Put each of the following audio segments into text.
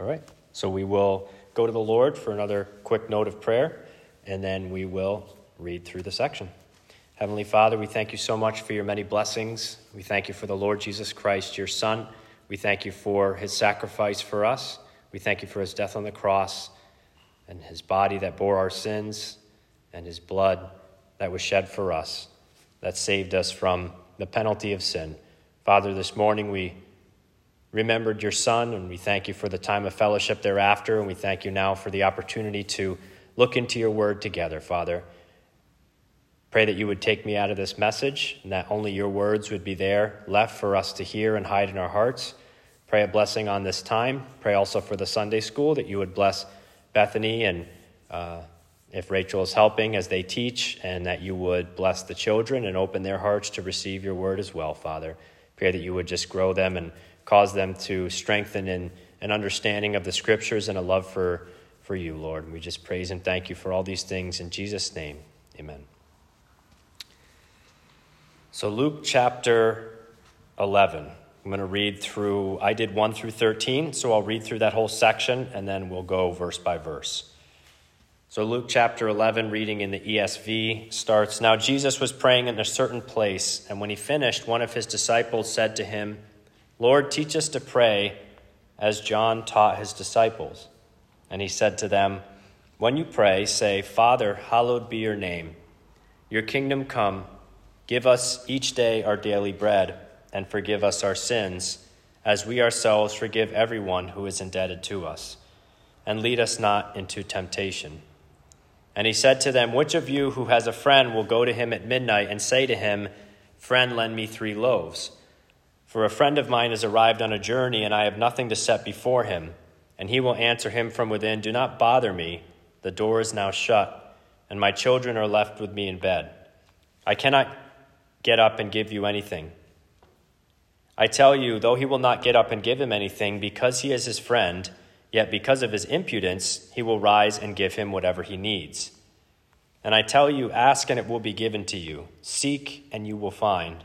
All right. So we will go to the Lord for another quick note of prayer, and then we will read through the section. Heavenly Father, we thank you so much for your many blessings. We thank you for the Lord Jesus Christ, your Son. We thank you for his sacrifice for us. We thank you for his death on the cross and his body that bore our sins and his blood that was shed for us, that saved us from the penalty of sin. Father, this morning we remembered your Son, and we thank you for the time of fellowship thereafter, and we thank you now for the opportunity to look into your word together, Father. Pray that you would take me out of this message, and that only your words would be there left for us to hear and hide in our hearts. Pray a blessing on this time. Pray also for the Sunday school that you would bless Bethany and uh, if Rachel is helping as they teach, and that you would bless the children and open their hearts to receive your word as well, Father. Pray that you would just grow them and cause them to strengthen in an understanding of the scriptures and a love for, for you, Lord. And we just praise and thank you for all these things. In Jesus' name, amen. So, Luke chapter 11. I'm going to read through, I did 1 through 13, so I'll read through that whole section and then we'll go verse by verse. So, Luke chapter 11, reading in the ESV, starts Now Jesus was praying in a certain place, and when he finished, one of his disciples said to him, Lord, teach us to pray as John taught his disciples. And he said to them, When you pray, say, Father, hallowed be your name. Your kingdom come. Give us each day our daily bread, and forgive us our sins, as we ourselves forgive everyone who is indebted to us. And lead us not into temptation. And he said to them, Which of you who has a friend will go to him at midnight and say to him, Friend, lend me three loaves? For a friend of mine has arrived on a journey, and I have nothing to set before him. And he will answer him from within, Do not bother me. The door is now shut, and my children are left with me in bed. I cannot get up and give you anything. I tell you, though he will not get up and give him anything because he is his friend, yet because of his impudence, he will rise and give him whatever he needs. And I tell you, ask and it will be given to you, seek and you will find.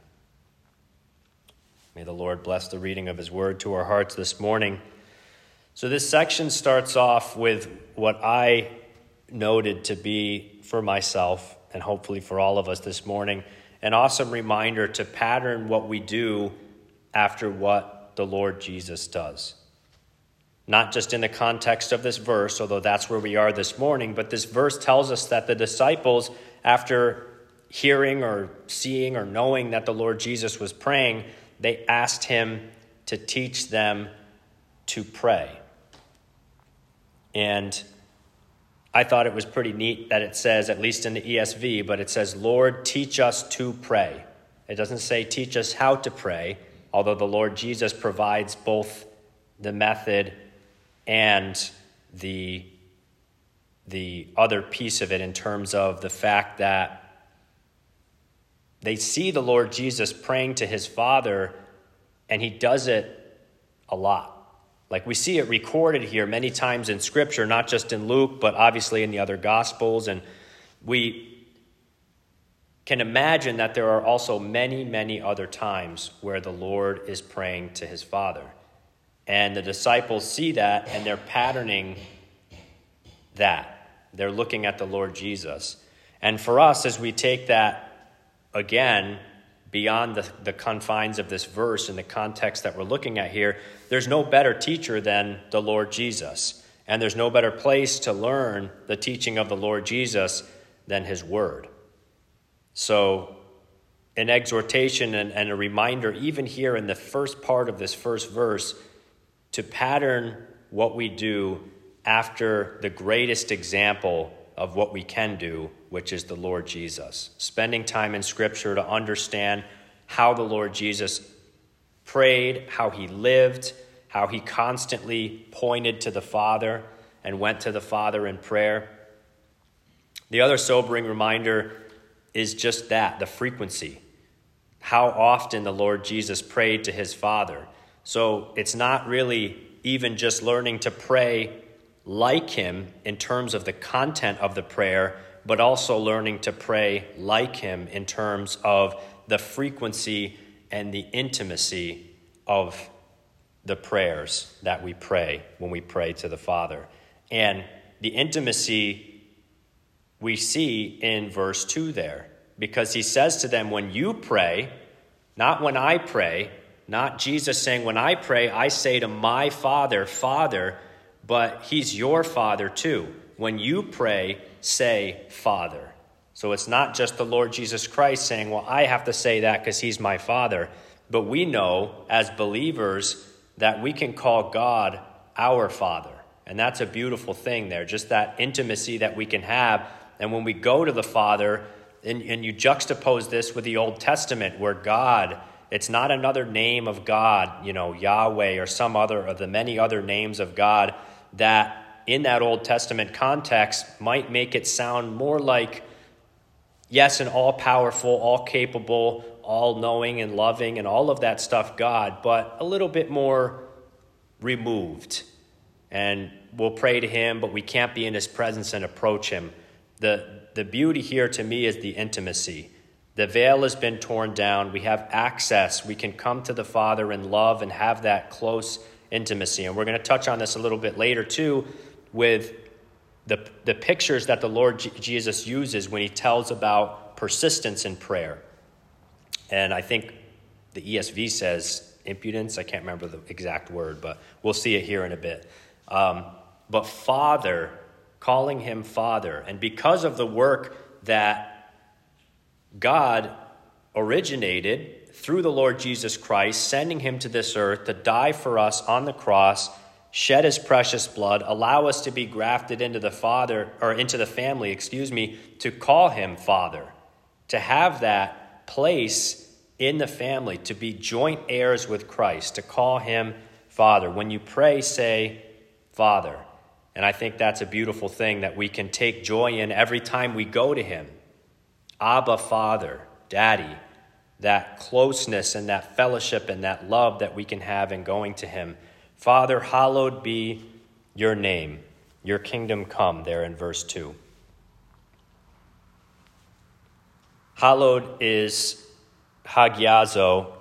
May the Lord bless the reading of his word to our hearts this morning. So, this section starts off with what I noted to be for myself and hopefully for all of us this morning an awesome reminder to pattern what we do after what the Lord Jesus does. Not just in the context of this verse, although that's where we are this morning, but this verse tells us that the disciples, after hearing or seeing or knowing that the Lord Jesus was praying, they asked him to teach them to pray. And I thought it was pretty neat that it says, at least in the ESV, but it says, Lord, teach us to pray. It doesn't say teach us how to pray, although the Lord Jesus provides both the method and the, the other piece of it in terms of the fact that they see the Lord Jesus praying to his Father, and he does it a lot. Like we see it recorded here many times in Scripture, not just in Luke, but obviously in the other Gospels. And we can imagine that there are also many, many other times where the Lord is praying to his Father. And the disciples see that and they're patterning that. They're looking at the Lord Jesus. And for us, as we take that again, beyond the, the confines of this verse and the context that we're looking at here, there's no better teacher than the Lord Jesus. And there's no better place to learn the teaching of the Lord Jesus than his word. So, an exhortation and, and a reminder, even here in the first part of this first verse, to pattern what we do after the greatest example of what we can do which is the Lord Jesus. Spending time in Scripture to understand how the Lord Jesus prayed, how he lived, how he constantly pointed to the Father, and went to the Father in prayer. The other sobering reminder is just that the frequency. How often the Lord Jesus prayed to his Father. So it's not really even just learning to pray like him in terms of the content of the prayer, but also learning to pray like him in terms of the frequency and the intimacy of the prayers that we pray when we pray to the Father. And the intimacy we see in verse 2 there, because he says to them, When you pray, not when I pray, not Jesus saying, When I pray, I say to my Father, Father, but he's your Father too. When you pray, say, Father. So it's not just the Lord Jesus Christ saying, Well, I have to say that because he's my Father. But we know as believers that we can call God our Father. And that's a beautiful thing there, just that intimacy that we can have. And when we go to the Father, and, and you juxtapose this with the Old Testament, where God, it's not another name of God, you know, Yahweh or some other of the many other names of God that in that Old Testament context might make it sound more like, yes, an all powerful, all capable, all knowing and loving and all of that stuff God, but a little bit more removed. And we'll pray to Him, but we can't be in His presence and approach Him. The, the beauty here to me is the intimacy. The veil has been torn down. We have access. We can come to the Father in love and have that close intimacy. And we're going to touch on this a little bit later, too, with the, the pictures that the Lord G- Jesus uses when he tells about persistence in prayer. And I think the ESV says impudence. I can't remember the exact word, but we'll see it here in a bit. Um, but Father, calling him Father. And because of the work that God originated through the Lord Jesus Christ, sending him to this earth to die for us on the cross, shed his precious blood, allow us to be grafted into the Father, or into the family, excuse me, to call him Father, to have that place in the family, to be joint heirs with Christ, to call him Father. When you pray, say, Father. And I think that's a beautiful thing that we can take joy in every time we go to him. Abba, Father, Daddy, that closeness and that fellowship and that love that we can have in going to him. Father, hallowed be your name. Your kingdom come, there in verse 2. Hallowed is hagiazo,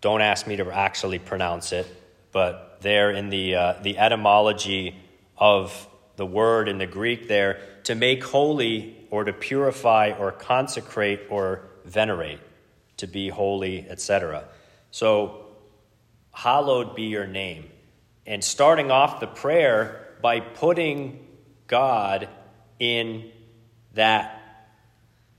don't ask me to actually pronounce it, but there in the, uh, the etymology of the word in the Greek there, to make holy or to purify or consecrate or venerate, to be holy, etc. So, hallowed be your name. And starting off the prayer by putting God in that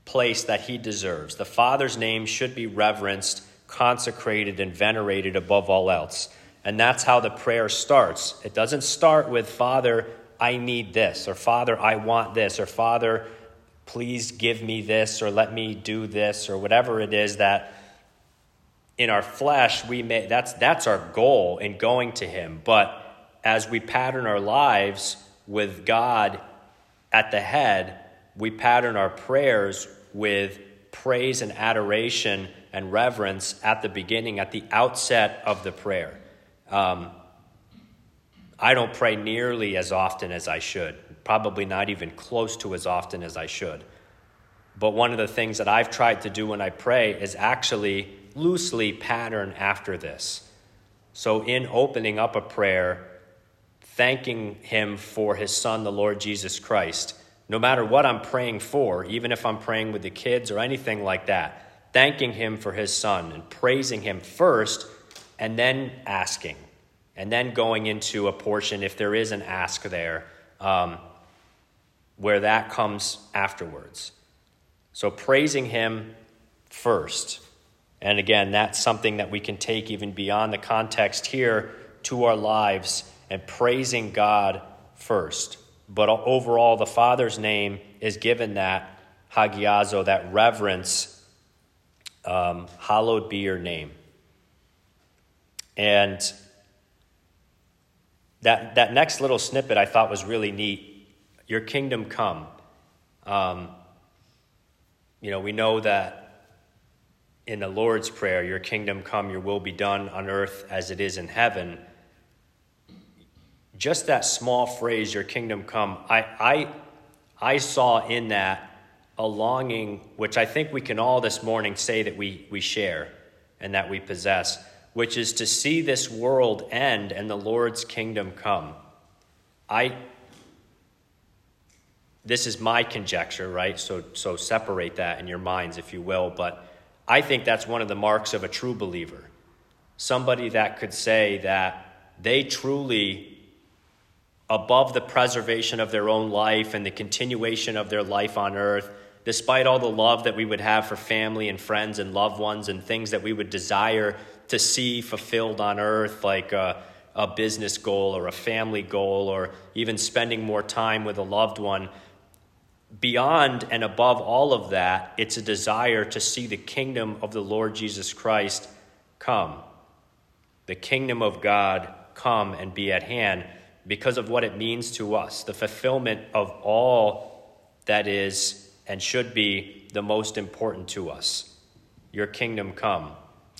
place that he deserves. The Father's name should be reverenced, consecrated, and venerated above all else. And that's how the prayer starts. It doesn't start with, Father, I need this, or Father, I want this, or Father, please give me this, or let me do this, or whatever it is that in our flesh we may that's that's our goal in going to him but as we pattern our lives with god at the head we pattern our prayers with praise and adoration and reverence at the beginning, at the outset of the prayer. Um, I don't pray nearly as often as I should, probably not even close to as often as I should. But one of the things that I've tried to do when I pray is actually loosely pattern after this. So, in opening up a prayer, thanking Him for His Son, the Lord Jesus Christ, no matter what I'm praying for, even if I'm praying with the kids or anything like that, thanking Him for His Son and praising Him first, and then asking, and then going into a portion, if there is an ask there, um, where that comes afterwards. So praising Him first. And again, that's something that we can take even beyond the context here to our lives and praising God first. But overall, the Father's name is given that hagiazo, that reverence. Um, hallowed be your name. And that, that next little snippet I thought was really neat. Your kingdom come. Um, you know, we know that in the Lord's Prayer, your kingdom come, your will be done on earth as it is in heaven. Just that small phrase, your kingdom come, I, I, I saw in that a longing, which I think we can all this morning say that we, we share and that we possess, which is to see this world end and the Lord's kingdom come. I, this is my conjecture, right? So, so separate that in your minds, if you will. But I think that's one of the marks of a true believer. Somebody that could say that they truly above the preservation of their own life and the continuation of their life on earth, despite all the love that we would have for family and friends and loved ones and things that we would desire to see fulfilled on earth, like a, a business goal or a family goal, or even spending more time with a loved one. Beyond and above all of that, it's a desire to see the kingdom of the Lord Jesus Christ come, the kingdom of God come and be at hand because of what it means to us, the fulfillment of all that is and should be the most important to us. Your kingdom come.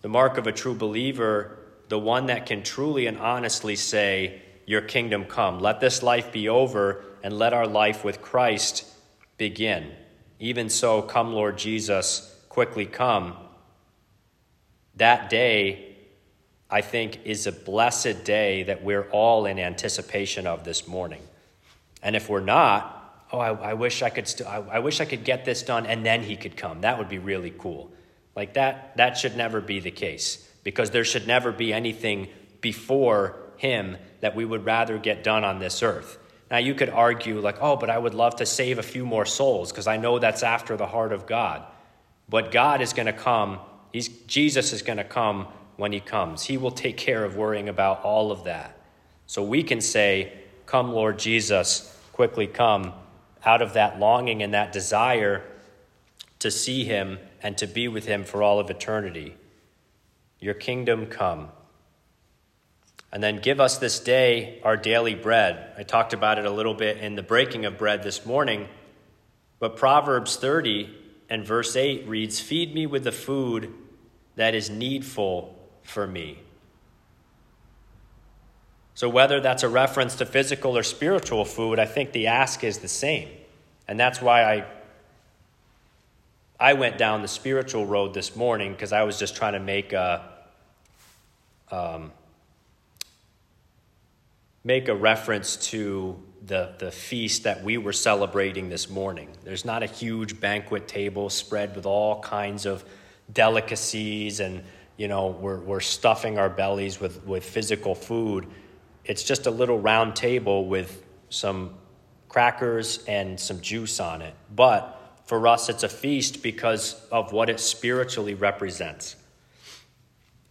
The mark of a true believer, the one that can truly and honestly say, Your kingdom come. Let this life be over and let our life with Christ begin. Even so, come, Lord Jesus, quickly come. That day I think, is a blessed day that we're all in anticipation of this morning. And if we're not, oh, I, I wish I could st- I, I wish I could get this done and then he could come. That would be really cool. Like that, that should never be the case because there should never be anything before him that we would rather get done on this earth. Now, you could argue, like, oh, but I would love to save a few more souls because I know that's after the heart of God. But God is going to come, he's, Jesus is going to come when he comes. He will take care of worrying about all of that. So we can say, Come, Lord Jesus, quickly come, out of that longing and that desire to see him and to be with him for all of eternity. Your kingdom come. And then give us this day our daily bread. I talked about it a little bit in the breaking of bread this morning, but Proverbs 30 and verse 8 reads Feed me with the food that is needful for me. So, whether that's a reference to physical or spiritual food, I think the ask is the same. And that's why I, I went down the spiritual road this morning because I was just trying to make a, um, make a reference to the, the feast that we were celebrating this morning. There's not a huge banquet table spread with all kinds of delicacies and you know, we're, we're stuffing our bellies with, with physical food. It's just a little round table with some crackers and some juice on it. But for us, it's a feast because of what it spiritually represents.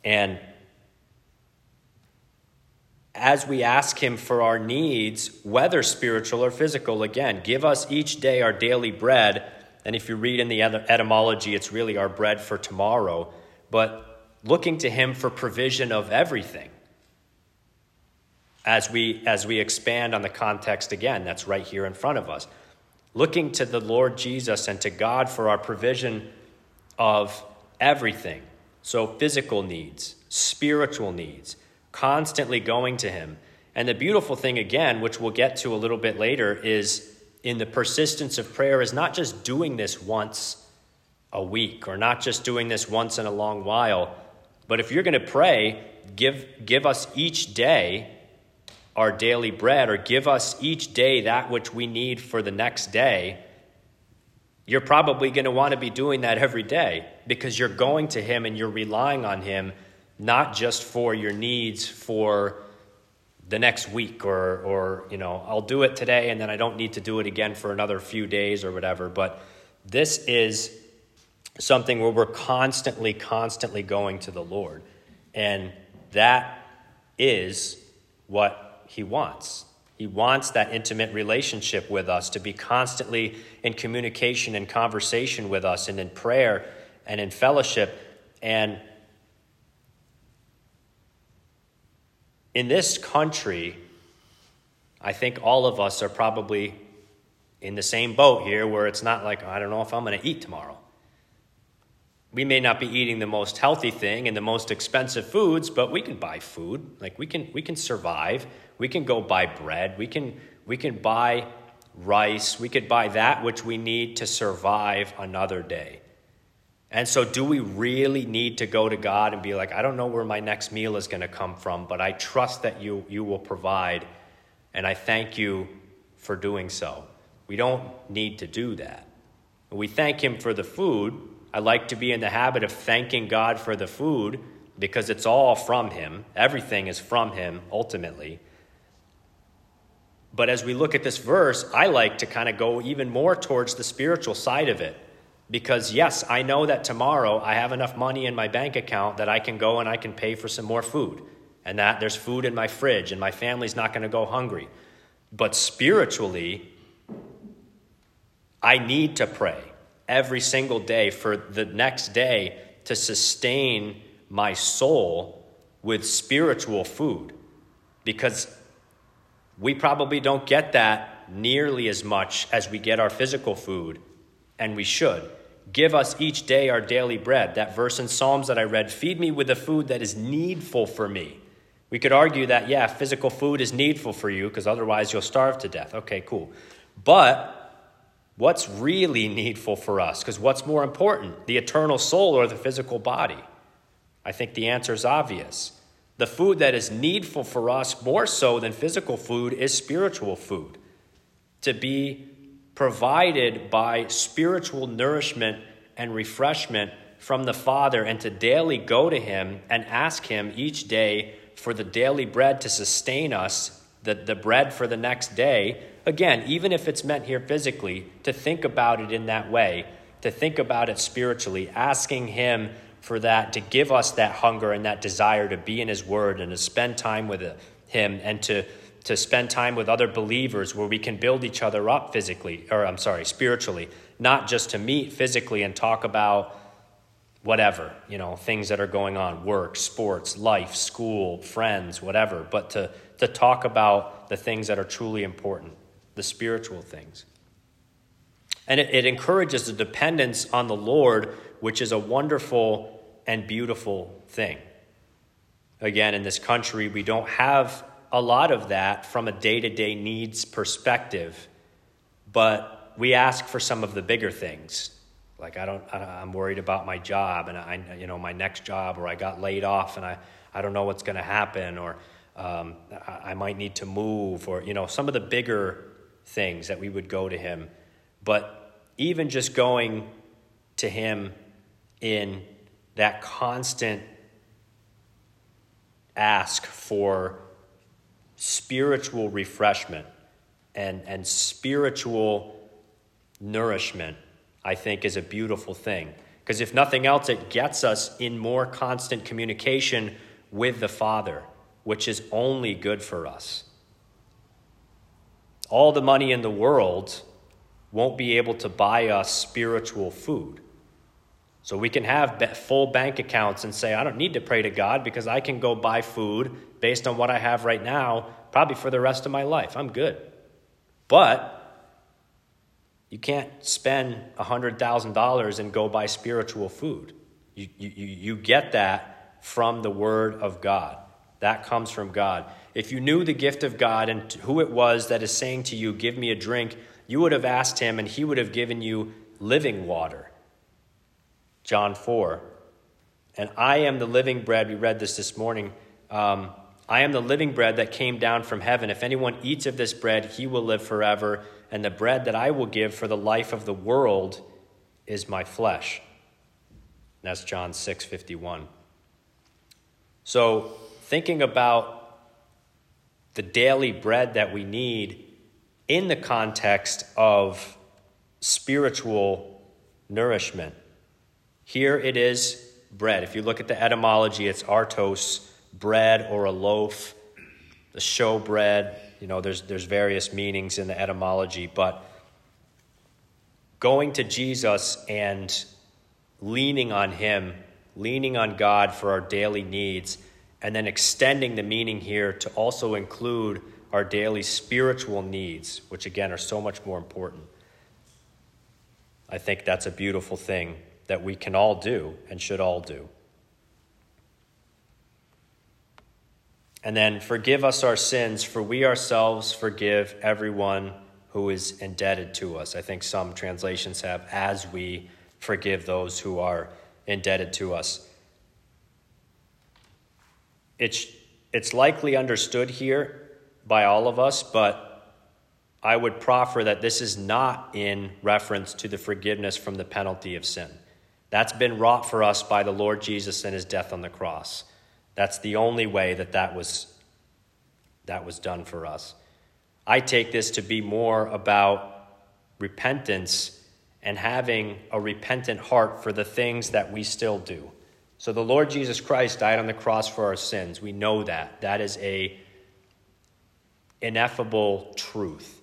And as we ask Him for our needs, whether spiritual or physical, again, give us each day our daily bread. And if you read in the etymology, it's really our bread for tomorrow. But looking to him for provision of everything. As we, as we expand on the context again, that's right here in front of us. Looking to the Lord Jesus and to God for our provision of everything. So, physical needs, spiritual needs, constantly going to Him. And the beautiful thing, again, which we'll get to a little bit later, is in the persistence of prayer, is not just doing this once a week or not just doing this once in a long while, but if you're going to pray, give, give us each day our daily bread, or give us each day that which we need for the next day, you're probably going to want to be doing that every day because you're going to Him and you're relying on Him not just for your needs for the next week or, or you know, I'll do it today and then I don't need to do it again for another few days or whatever. But this is something where we're constantly, constantly going to the Lord. And that is what He wants. He wants that intimate relationship with us, to be constantly in communication and conversation with us, and in prayer and in fellowship. And in this country, I think all of us are probably in the same boat here where it's not like, I don't know if I'm going to eat tomorrow. We may not be eating the most healthy thing and the most expensive foods, but we can buy food. Like we can we can survive. We can go buy bread. We can we can buy rice. We could buy that which we need to survive another day. And so, do we really need to go to God and be like, I don't know where my next meal is going to come from, but I trust that you, you will provide, and I thank you for doing so? We don't need to do that. We thank Him for the food. I like to be in the habit of thanking God for the food because it's all from Him. Everything is from Him, ultimately. But as we look at this verse, I like to kind of go even more towards the spiritual side of it. Because, yes, I know that tomorrow I have enough money in my bank account that I can go and I can pay for some more food. And that there's food in my fridge and my family's not going to go hungry. But spiritually, I need to pray every single day for the next day to sustain my soul with spiritual food. Because we probably don't get that nearly as much as we get our physical food, and we should. Give us each day our daily bread. That verse in Psalms that I read feed me with the food that is needful for me. We could argue that, yeah, physical food is needful for you because otherwise you'll starve to death. Okay, cool. But what's really needful for us? Because what's more important, the eternal soul or the physical body? I think the answer is obvious. The food that is needful for us more so than physical food is spiritual food. To be provided by spiritual nourishment and refreshment from the Father, and to daily go to Him and ask Him each day for the daily bread to sustain us, the, the bread for the next day. Again, even if it's meant here physically, to think about it in that way, to think about it spiritually, asking Him for that, to give us that hunger and that desire to be in His Word and to spend time with Him and to, to spend time with other believers where we can build each other up physically, or I'm sorry, spiritually, not just to meet physically and talk about whatever, you know, things that are going on work, sports, life, school, friends, whatever, but to, to talk about the things that are truly important, the spiritual things. And it, it encourages the dependence on the Lord, which is a wonderful and beautiful thing. Again, in this country, we don't have a lot of that from a day to day needs perspective, but we ask for some of the bigger things. Like, I don't, I'm worried about my job and I, you know, my next job, or I got laid off and I, I don't know what's going to happen, or um, I might need to move, or, you know, some of the bigger things that we would go to Him. But even just going to Him in that constant ask for spiritual refreshment and, and spiritual nourishment, I think, is a beautiful thing. Because if nothing else, it gets us in more constant communication with the Father, which is only good for us. All the money in the world won't be able to buy us spiritual food. So we can have full bank accounts and say, I don't need to pray to God because I can go buy food based on what I have right now, probably for the rest of my life. I'm good. But you can't spend $100,000 and go buy spiritual food. You, you, you get that from the Word of God. That comes from God. If you knew the gift of God and who it was that is saying to you, Give me a drink, you would have asked him and he would have given you living water. John 4. And I am the living bread. We read this this morning. Um, I am the living bread that came down from heaven. If anyone eats of this bread, he will live forever. And the bread that I will give for the life of the world is my flesh. And that's John 6 51. So, thinking about the daily bread that we need in the context of spiritual nourishment. Here it is bread. If you look at the etymology, it's artos, bread or a loaf, the show bread. You know, there's, there's various meanings in the etymology, but going to Jesus and leaning on Him, leaning on God for our daily needs, and then extending the meaning here to also include our daily spiritual needs, which again are so much more important. I think that's a beautiful thing that we can all do and should all do. And then forgive us our sins, for we ourselves forgive everyone who is indebted to us. I think some translations have, as we forgive those who are indebted to us. It's, it's likely understood here by all of us, but I would proffer that this is not in reference to the forgiveness from the penalty of sin. That's been wrought for us by the Lord Jesus and his death on the cross. That's the only way that that was, that was done for us. I take this to be more about repentance and having a repentant heart for the things that we still do. So the Lord Jesus Christ died on the cross for our sins. We know that. That is a ineffable truth.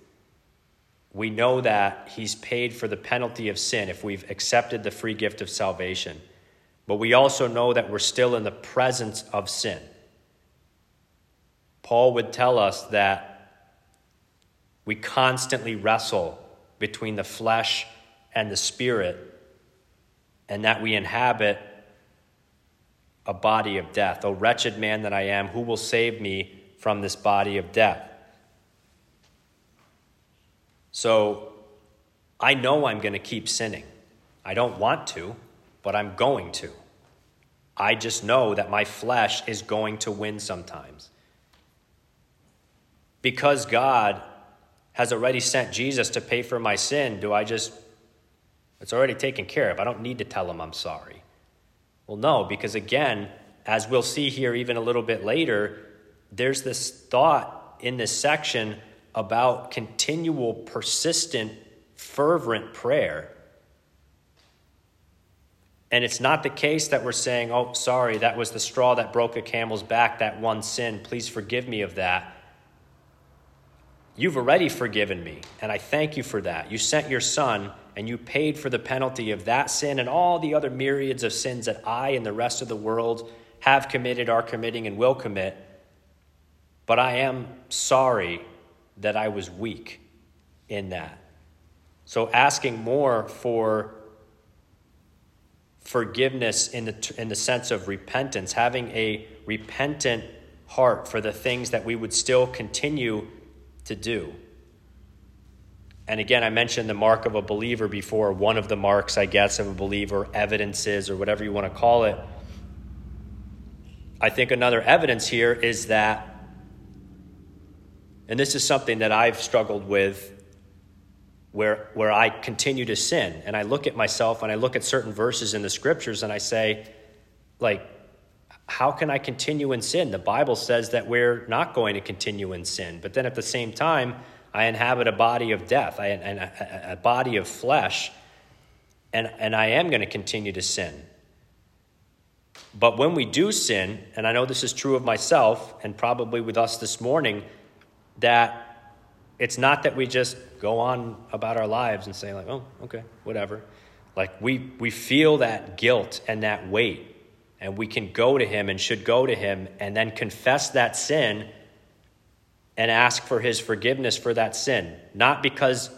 We know that he's paid for the penalty of sin if we've accepted the free gift of salvation. But we also know that we're still in the presence of sin. Paul would tell us that we constantly wrestle between the flesh and the spirit, and that we inhabit a body of death. O wretched man that I am, who will save me from this body of death? So I know I'm going to keep sinning. I don't want to, but I'm going to. I just know that my flesh is going to win sometimes. Because God has already sent Jesus to pay for my sin, do I just, it's already taken care of. I don't need to tell him I'm sorry. Well, no, because again, as we'll see here even a little bit later, there's this thought in this section about continual, persistent, fervent prayer and it's not the case that we're saying, oh, sorry, that was the straw that broke a camel's back, that one sin. Please forgive me of that. You've already forgiven me, and I thank you for that. You sent your son, and you paid for the penalty of that sin and all the other myriads of sins that I and the rest of the world have committed, are committing, and will commit. But I am sorry that I was weak in that. So asking more for forgiveness in the, in the sense of repentance, having a repentant heart for the things that we would still continue to do. And again, I mentioned the mark of a believer before, one of the marks, I guess, of a believer, evidences, or whatever you want to call it. I think another evidence here is that, and this is something that I've struggled with where, where I continue to sin. And I look at myself and I look at certain verses in the scriptures and I say, like, how can I continue in sin? The Bible says that we're not going to continue in sin. But then at the same time, I inhabit a body of death, I, and a, a body of flesh, and, and I am going to continue to sin. But when we do sin, and I know this is true of myself and probably with us this morning, that it's not that we just go on about our lives and say like oh okay whatever. Like we we feel that guilt and that weight and we can go to him and should go to him and then confess that sin and ask for his forgiveness for that sin. Not because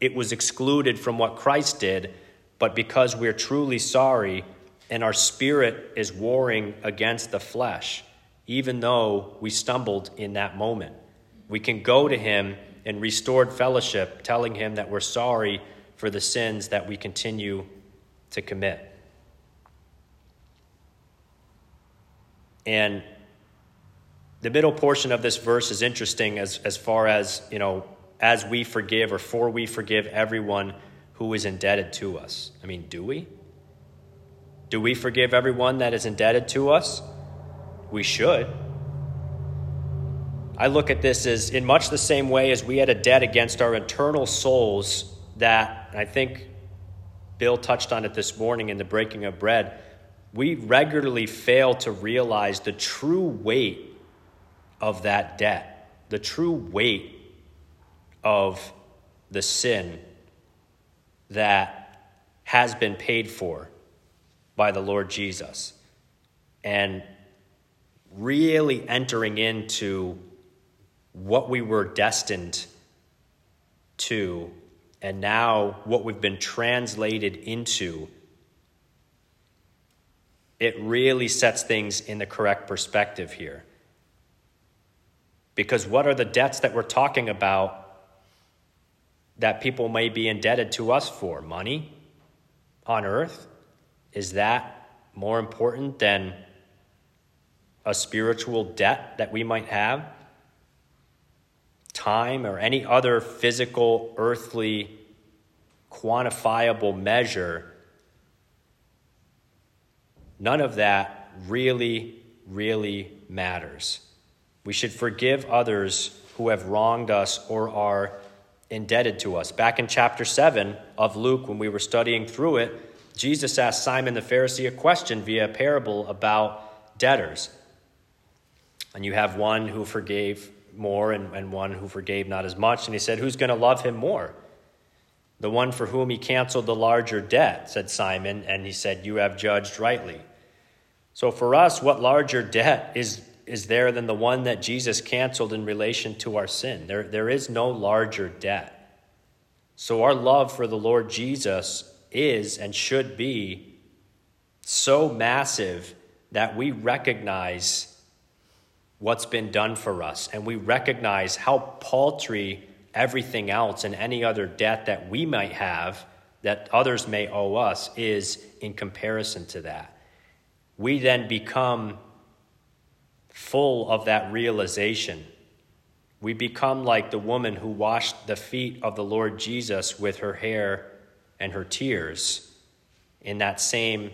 it was excluded from what Christ did but because we're truly sorry and our spirit is warring against the flesh even though we stumbled in that moment we can go to him in restored fellowship, telling him that we're sorry for the sins that we continue to commit. And the middle portion of this verse is interesting as, as far as, you know, as we forgive or for we forgive everyone who is indebted to us. I mean, do we? Do we forgive everyone that is indebted to us? We should. I look at this as in much the same way as we had a debt against our eternal souls that I think Bill touched on it this morning in the breaking of bread. We regularly fail to realize the true weight of that debt, the true weight of the sin that has been paid for by the Lord Jesus. And really entering into what we were destined to and now what we've been translated into, it really sets things in the correct perspective here. Because what are the debts that we're talking about that people may be indebted to us for? Money on earth? Is that more important than a spiritual debt that we might have? Time or any other physical, earthly, quantifiable measure, none of that really, really matters. We should forgive others who have wronged us or are indebted to us. Back in chapter 7 of Luke, when we were studying through it, Jesus asked Simon the Pharisee a question via a parable about debtors. And you have one who forgave more and, and one who forgave not as much. And he said, Who's going to love him more? The one for whom he canceled the larger debt, said Simon. And he said, You have judged rightly. So for us, what larger debt is, is there than the one that Jesus canceled in relation to our sin? There, there is no larger debt. So our love for the Lord Jesus is and should be so massive that we recognize what's been done for us, and we recognize how paltry everything else and any other debt that we might have that others may owe us is in comparison to that. We then become full of that realization. We become like the woman who washed the feet of the Lord Jesus with her hair and her tears in that same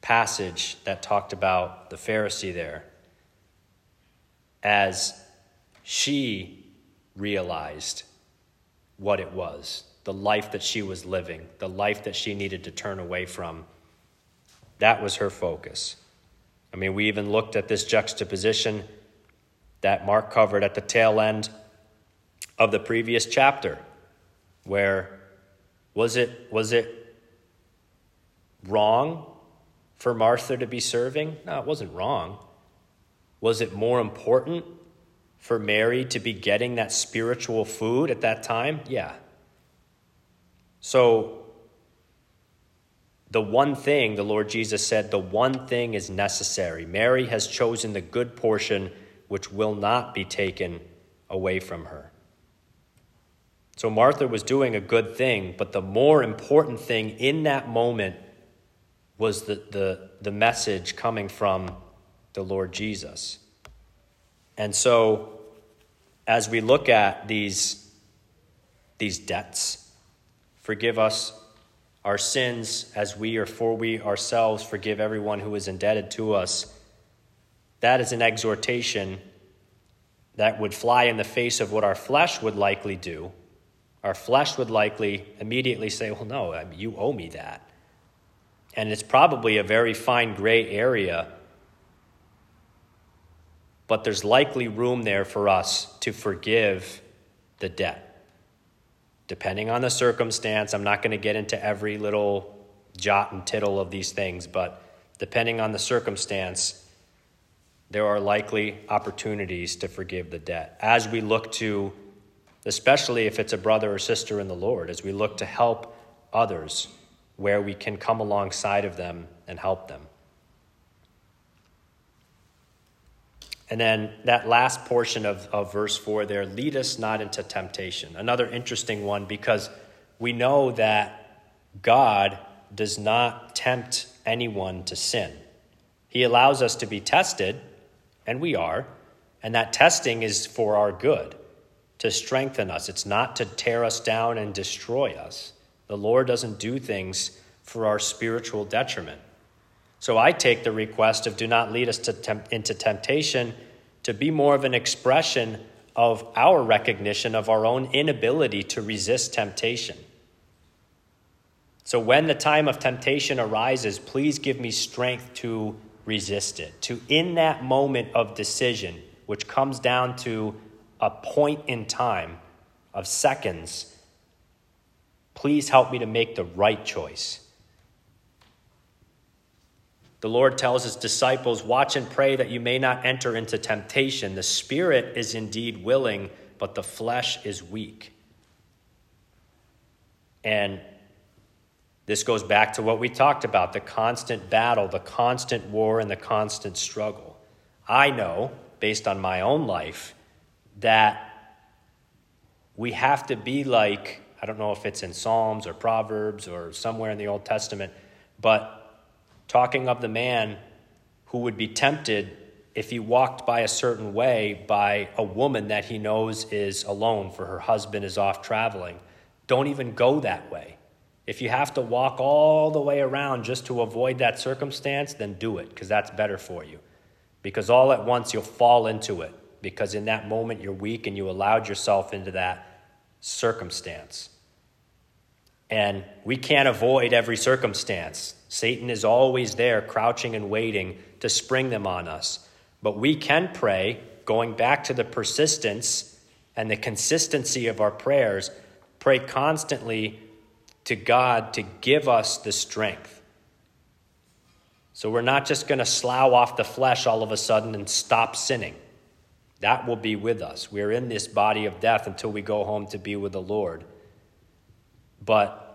passage that talked about the Pharisee there as she realized what it was the life that she was living, the life that she needed to turn away from. That was her focus. I mean, we even looked at this juxtaposition that Mark covered at the tail end of the previous chapter, where was it, was it wrong for Martha to be serving? No, it wasn't wrong. Was it more important for Mary to be getting that spiritual food at that time? Yeah. So, the one thing, the Lord Jesus said, the one thing is necessary. Mary has chosen the good portion which will not be taken away from her. So Martha was doing a good thing, but the more important thing in that moment was the, the, the message coming from the Lord Jesus. And so, as we look at these, these debts, forgive us our sins as we or for we ourselves forgive everyone who is indebted to us. That is an exhortation that would fly in the face of what our flesh would likely do. Our flesh would likely immediately say, Well, no, um, you owe me that. And it's probably a very fine gray area but there's likely room there for us to forgive the debt. Depending on the circumstance, I'm not going to get into every little jot and tittle of these things, but depending on the circumstance, there are likely opportunities to forgive the debt. As we look to, especially if it's a brother or sister in the Lord, as we look to help others where we can come alongside of them and help them. And then that last portion of, of verse 4 there lead us not into temptation. Another interesting one because we know that God does not tempt anyone to sin. He allows us to be tested, and we are, and that testing is for our good, to strengthen us. It's not to tear us down and destroy us. The Lord doesn't do things for our spiritual detriment. So I take the request of do not lead us temp- into temptation to be more of an expression of our recognition of our own inability to resist temptation. So when the time of temptation arises, please give me strength to resist it. To, in that moment of decision, which comes down to a point in time of seconds, please help me to make the right choice. The Lord tells his disciples, Watch and pray that you may not enter into temptation. The spirit is indeed willing, but the flesh is weak. And this goes back to what we talked about the constant battle, the constant war, and the constant struggle. I know, based on my own life, that we have to be like, I don't know if it's in Psalms or Proverbs or somewhere in the Old Testament, but talking of the man who would be tempted if he walked by a certain way by a woman that he knows is alone for her husband is off traveling. Don't even go that way. If you have to walk all the way around just to avoid that circumstance, then do it because that's better for you. Because all at once you'll fall into it because in that moment you're weak and you allowed yourself into that circumstance. And we can't avoid every circumstance. Satan is always there, crouching and waiting to spring them on us. But we can pray, going back to the persistence and the consistency of our prayers, pray constantly to God to give us the strength. So we're not just going to slough off the flesh all of a sudden and stop sinning. That will be with us. We're in this body of death until we go home to be with the Lord. But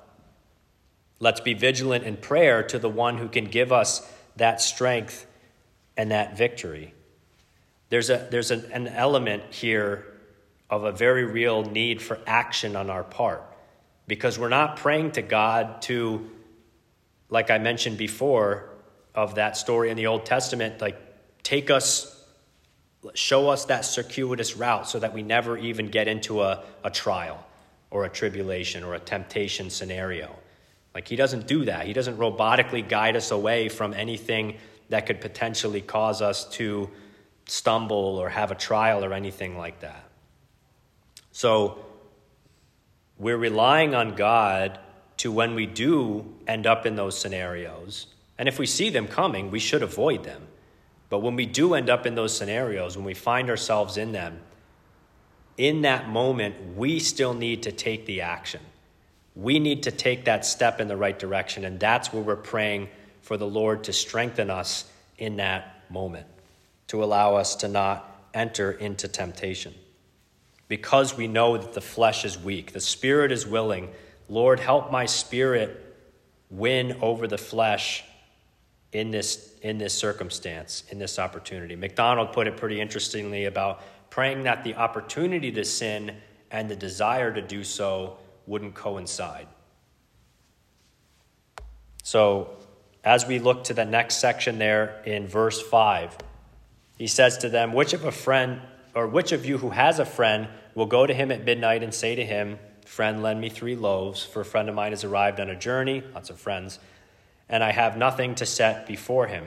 Let's be vigilant in prayer to the one who can give us that strength and that victory. There's, a, there's an, an element here of a very real need for action on our part because we're not praying to God to, like I mentioned before, of that story in the Old Testament, like take us, show us that circuitous route so that we never even get into a, a trial or a tribulation or a temptation scenario. Like, he doesn't do that. He doesn't robotically guide us away from anything that could potentially cause us to stumble or have a trial or anything like that. So, we're relying on God to when we do end up in those scenarios, and if we see them coming, we should avoid them. But when we do end up in those scenarios, when we find ourselves in them, in that moment, we still need to take the action we need to take that step in the right direction. And that's where we're praying for the Lord to strengthen us in that moment, to allow us to not enter into temptation. Because we know that the flesh is weak, the spirit is willing. Lord, help my spirit win over the flesh in this, in this circumstance, in this opportunity. MacDonald put it pretty interestingly about praying that the opportunity to sin and the desire to do so wouldn't coincide. So, as we look to the next section there in verse 5, he says to them, Which of a friend, or which of you who has a friend, will go to him at midnight and say to him, Friend, lend me three loaves, for a friend of mine has arrived on a journey, lots of friends, and I have nothing to set before him.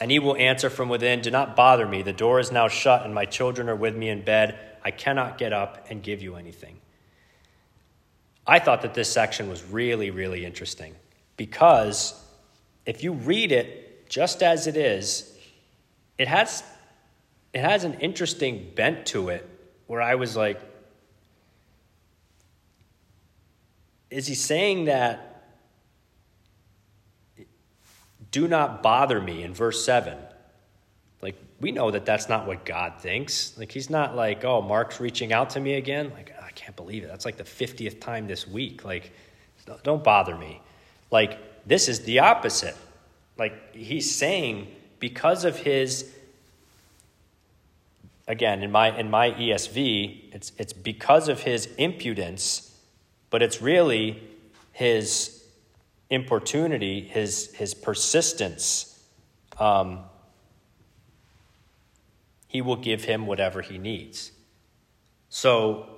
And he will answer from within, Do not bother me. The door is now shut, and my children are with me in bed. I cannot get up and give you anything. I thought that this section was really, really interesting because if you read it just as it is, it has, it has an interesting bent to it where I was like, is he saying that do not bother me in verse 7? Like, we know that that's not what God thinks. Like, he's not like, oh, Mark's reaching out to me again. Like, I can't believe it. That's like the 50th time this week. Like, don't bother me. Like, this is the opposite. Like, he's saying because of his again in my in my ESV it's it's because of his impudence but it's really his importunity his his persistence um, he will give him whatever he needs so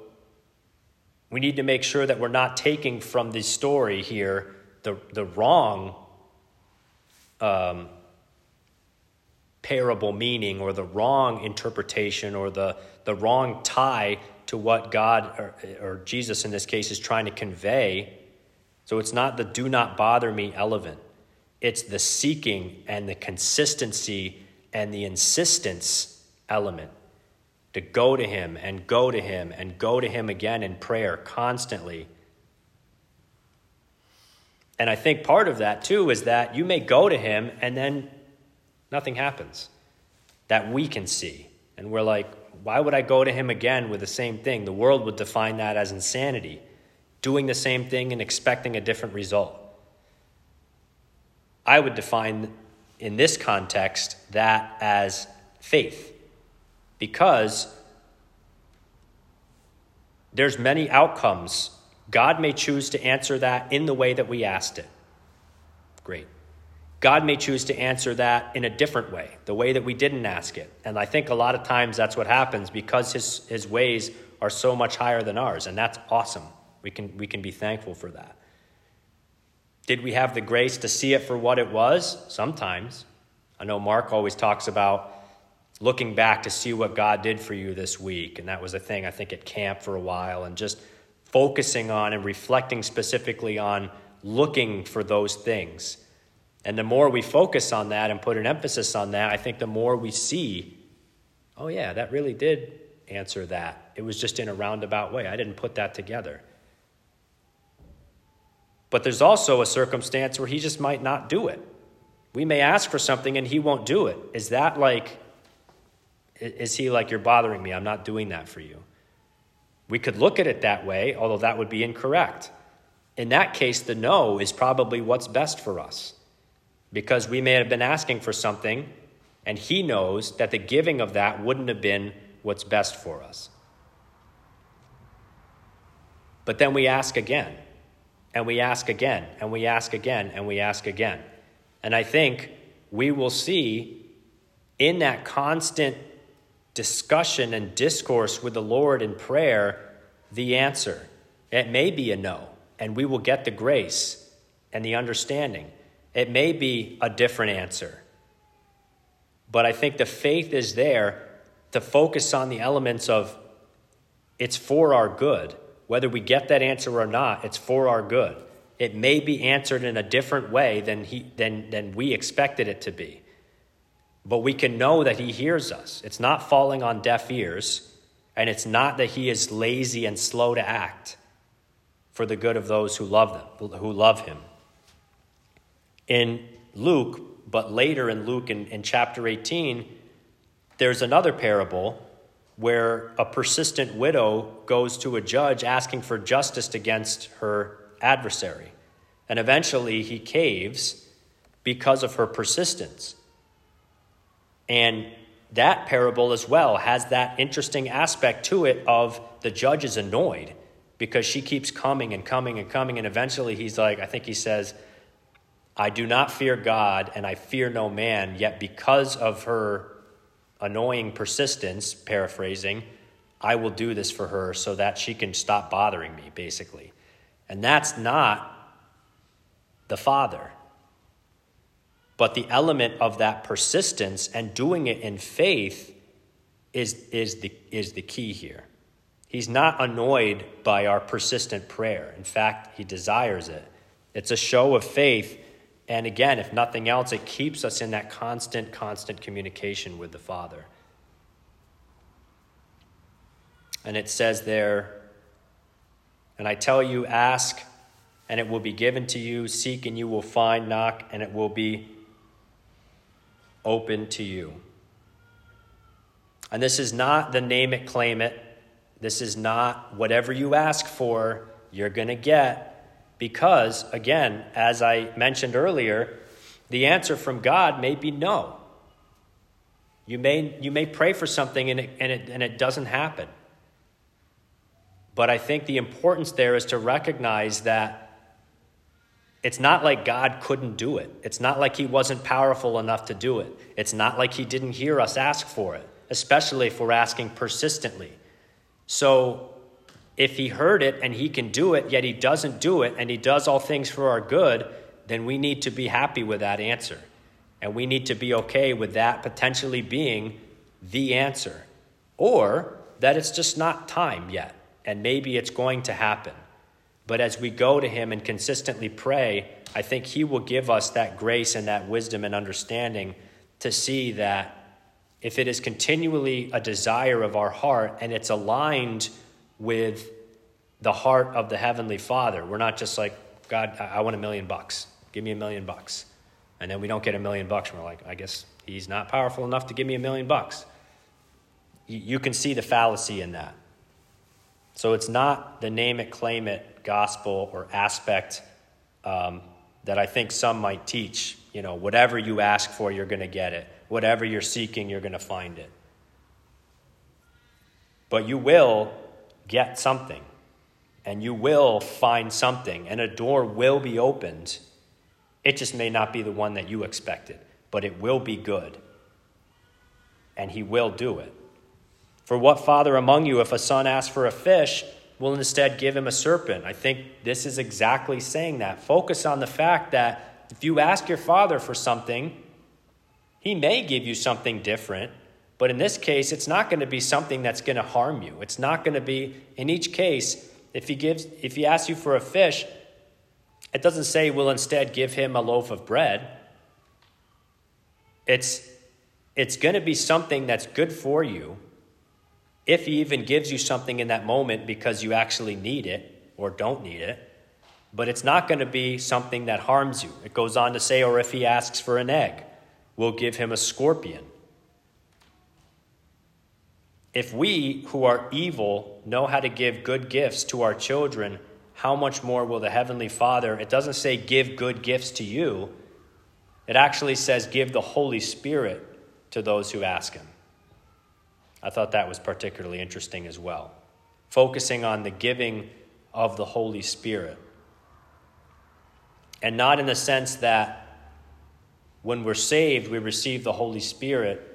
we need to make sure that we're not taking from this story here the, the wrong um, parable meaning or the wrong interpretation or the, the wrong tie to what God or, or Jesus in this case is trying to convey. So it's not the do not bother me element, it's the seeking and the consistency and the insistence element to go to Him and go to Him and go to Him again in prayer constantly. And I think part of that too is that you may go to him and then nothing happens that we can see. And we're like, why would I go to him again with the same thing? The world would define that as insanity, doing the same thing and expecting a different result. I would define in this context that as faith. Because there's many outcomes. God may choose to answer that in the way that we asked it. Great. God may choose to answer that in a different way the way that we didn't ask it. And i think a lot of times that's what happens because his, his ways are so much higher than ours and that's awesome we can, we can be thankful for that did we have the grace to see it for what it was sometimes I know Mark always talks about looking back to see what God did for you this week. And that was a thing, I think, at camp for a while, and just focusing on and reflecting specifically on looking for those things. And the more we focus on that and put an emphasis on that, I think the more we see, oh, yeah, that really did answer that. It was just in a roundabout way. I didn't put that together. But there's also a circumstance where he just might not do it. We may ask for something and he won't do it. Is that like, is he like, you're bothering me? I'm not doing that for you. We could look at it that way, although that would be incorrect. In that case, the no is probably what's best for us because we may have been asking for something and he knows that the giving of that wouldn't have been what's best for us. But then we ask again, and we ask again, and we ask again, and we ask again. And I think we will see in that constant discussion and discourse with the Lord in prayer the answer. It may be a no, and we will get the grace and the understanding. It may be a different answer. But I think the faith is there to focus on the elements of it's for our good. Whether we get that answer or not, it's for our good it may be answered in a different way than, he, than, than we expected it to be. But we can know that He hears us. It's not falling on deaf ears, and it's not that He is lazy and slow to act for the good of those who love them, who love Him. In Luke, but later in Luke in, in chapter 18, there's another parable where a persistent widow goes to a judge asking for justice against her adversary. And eventually he caves because of her persistence. And that parable as well has that interesting aspect to it of the judge is annoyed because she keeps coming and coming and coming. And eventually he's like, I think he says, I do not fear God and I fear no man, yet because of her annoying persistence, paraphrasing, I will do this for her so that she can stop bothering me, basically. And that's not the Father. But the element of that persistence and doing it in faith is, is, the, is the key here. He's not annoyed by our persistent prayer. In fact, he desires it. It's a show of faith. And again, if nothing else, it keeps us in that constant, constant communication with the Father. And it says there, and I tell you, ask, and it will be given to you. Seek, and you will find. Knock, and it will be open to you. And this is not the name it, claim it. This is not whatever you ask for, you're going to get. Because, again, as I mentioned earlier, the answer from God may be no. You may, you may pray for something and it, and, it, and it doesn't happen. But I think the importance there is to recognize that it's not like God couldn't do it. It's not like He wasn't powerful enough to do it. It's not like He didn't hear us ask for it, especially if we're asking persistently. So if He heard it and He can do it, yet He doesn't do it, and He does all things for our good, then we need to be happy with that answer. And we need to be okay with that potentially being the answer. Or that it's just not time yet and maybe it's going to happen. But as we go to Him and consistently pray, I think He will give us that grace and that wisdom and understanding to see that if it is continually a desire of our heart and it's aligned with the heart of the Heavenly Father, we're not just like God, I, want a million bucks. Give me a million bucks. And then we don't get a million bucks, and we're like, I guess he's not powerful enough to give me a million bucks. You, you can see the fallacy in that. So it's not the name it, claim it gospel or aspect um, that I think some might teach. You know, whatever you ask for, you're going to get it. Whatever you're seeking, you're going to find it. But you will get something, and you will find something, and a door will be opened. It just may not be the one that you expected, but it will be good. And He will do it. For what father among you, if a son asks for a fish, will instead give him a serpent? I think this is exactly saying that. Focus on the fact that if you ask your father for something, he may give you something different, but in this case, it's not going to be something that's going to harm you. It's not going to be, in each case, if he gives, if he asks you for a fish, it doesn't say we'll instead give him a loaf of bread. It's, it's going to be something that's good for you if he even gives you something in that moment because you actually need it or don't need it, but it's not going to be something that harms you. It goes on to say, or if he asks for an egg, we'll give him a scorpion. If we, who are evil, know how to give good gifts to our children, how much more will the Heavenly Father? It doesn't say give good gifts to you, it actually says give the Holy Spirit to those who ask Him. I thought that was particularly interesting as well. Focusing on the giving of the Holy Spirit. And not in the sense that when we're saved, we receive the Holy Spirit.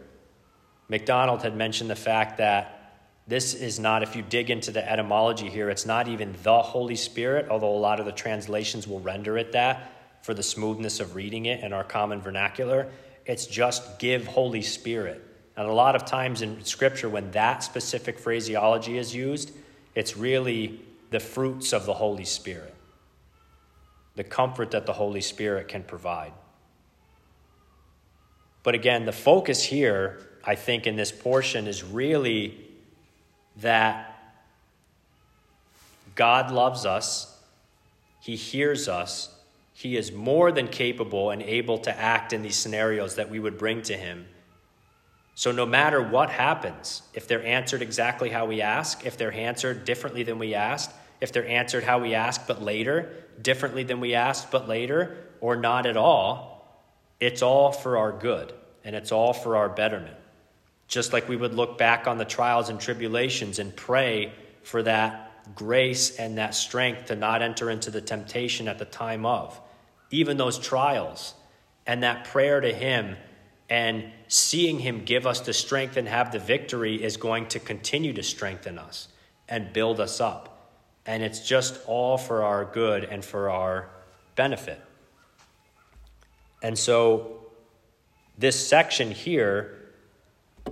MacDonald had mentioned the fact that this is not, if you dig into the etymology here, it's not even the Holy Spirit, although a lot of the translations will render it that for the smoothness of reading it in our common vernacular. It's just give Holy Spirit. And a lot of times in Scripture, when that specific phraseology is used, it's really the fruits of the Holy Spirit, the comfort that the Holy Spirit can provide. But again, the focus here, I think, in this portion is really that God loves us, He hears us, He is more than capable and able to act in these scenarios that we would bring to Him. So, no matter what happens, if they're answered exactly how we ask, if they're answered differently than we asked, if they're answered how we asked but later, differently than we asked but later, or not at all, it's all for our good and it's all for our betterment. Just like we would look back on the trials and tribulations and pray for that grace and that strength to not enter into the temptation at the time of. Even those trials and that prayer to Him and seeing Him give us the strength and have the victory is going to continue to strengthen us and build us up. And it's just all for our good and for our benefit. And so, this section here,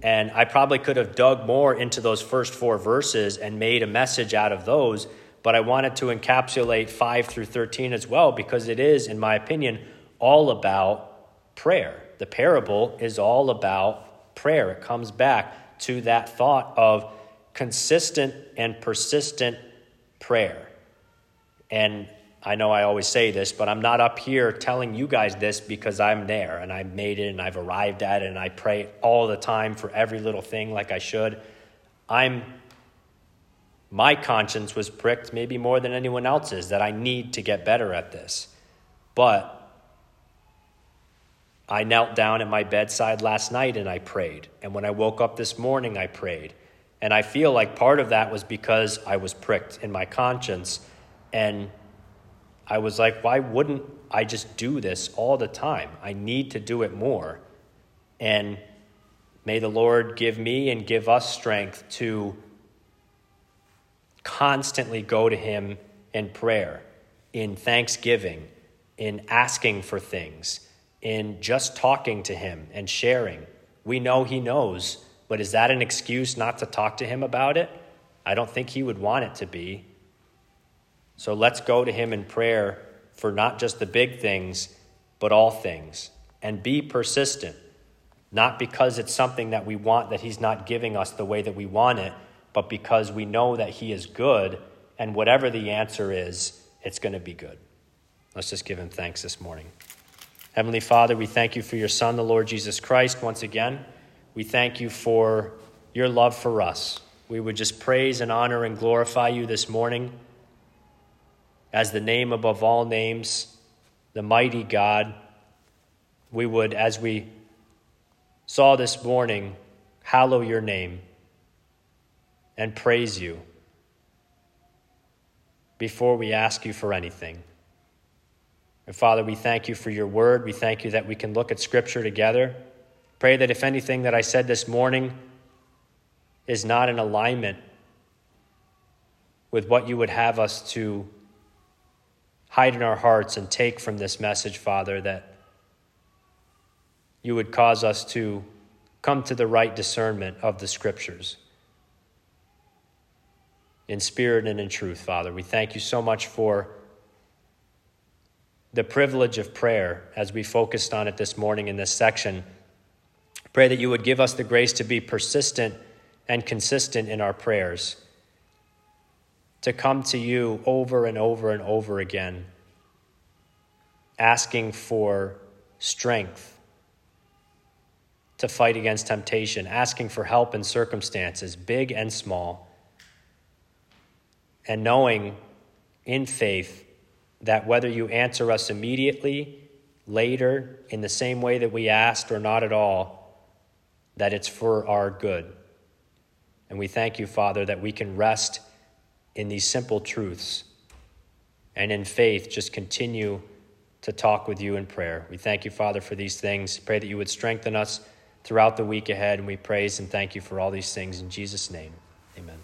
and I probably could have dug more into those first four verses and made a message out of those, but I wanted to encapsulate 5 through 13 as well because it is, in my opinion, all about prayer the parable is all about prayer. It comes back to that thought of consistent and persistent prayer. And I know I always say this, but I'm not up here telling you guys this because I'm there and I made it and I've arrived at it and I pray all the time for every little thing like I should. I'm my conscience was pricked maybe more than anyone else's that I need to get better at this. But I knelt down at my bedside last night and I prayed. And when I woke up this morning, I prayed. And I feel like part of that was because I was pricked in my conscience. And I was like, why wouldn't I just do this all the time? I need to do it more. And may the Lord give me and give us strength to constantly go to Him in prayer, in thanksgiving, in asking for things in just talking to him and sharing. We know he knows, but is that an excuse not to talk to him about it? I don't think he would want it to be. So let's go to him in prayer for not just the big things, but all things. And be persistent, not because it's something that we want that he's not giving us the way that we want it, but because we know that he is good, and whatever the answer is, it's going to be good. Let's just give him thanks this morning. Heavenly Father, we thank you for your Son, the Lord Jesus Christ, once again. We thank you for your love for us. We would just praise and honor and glorify you this morning as the name above all names, the mighty God. We would, as we saw this morning, hallow your name and praise you before we ask you for anything. And Father, we thank you for your word. We thank you that we can look at Scripture together. Pray that if anything that I said this morning is not in alignment with what you would have us to hide in our hearts and take from this message, Father, that you would cause us to come to the right discernment of the Scriptures. In spirit and in truth, Father. We thank you so much for the privilege of prayer as we focused on it this morning in this section. Pray that you would give us the grace to be persistent and consistent in our prayers, to come to you over and over and over again, asking for strength to fight against temptation, asking for help in circumstances, big and small, and knowing in faith that whether you answer us immediately, later, in the same way that we asked, or not at all, that it's for our good. And we thank you, Father, that we can rest in these simple truths and in faith just continue to talk with you in prayer. We thank you, Father, for these things. Pray that you would strengthen us throughout the week ahead, and we praise and thank you for all these things in Jesus' name. Amen.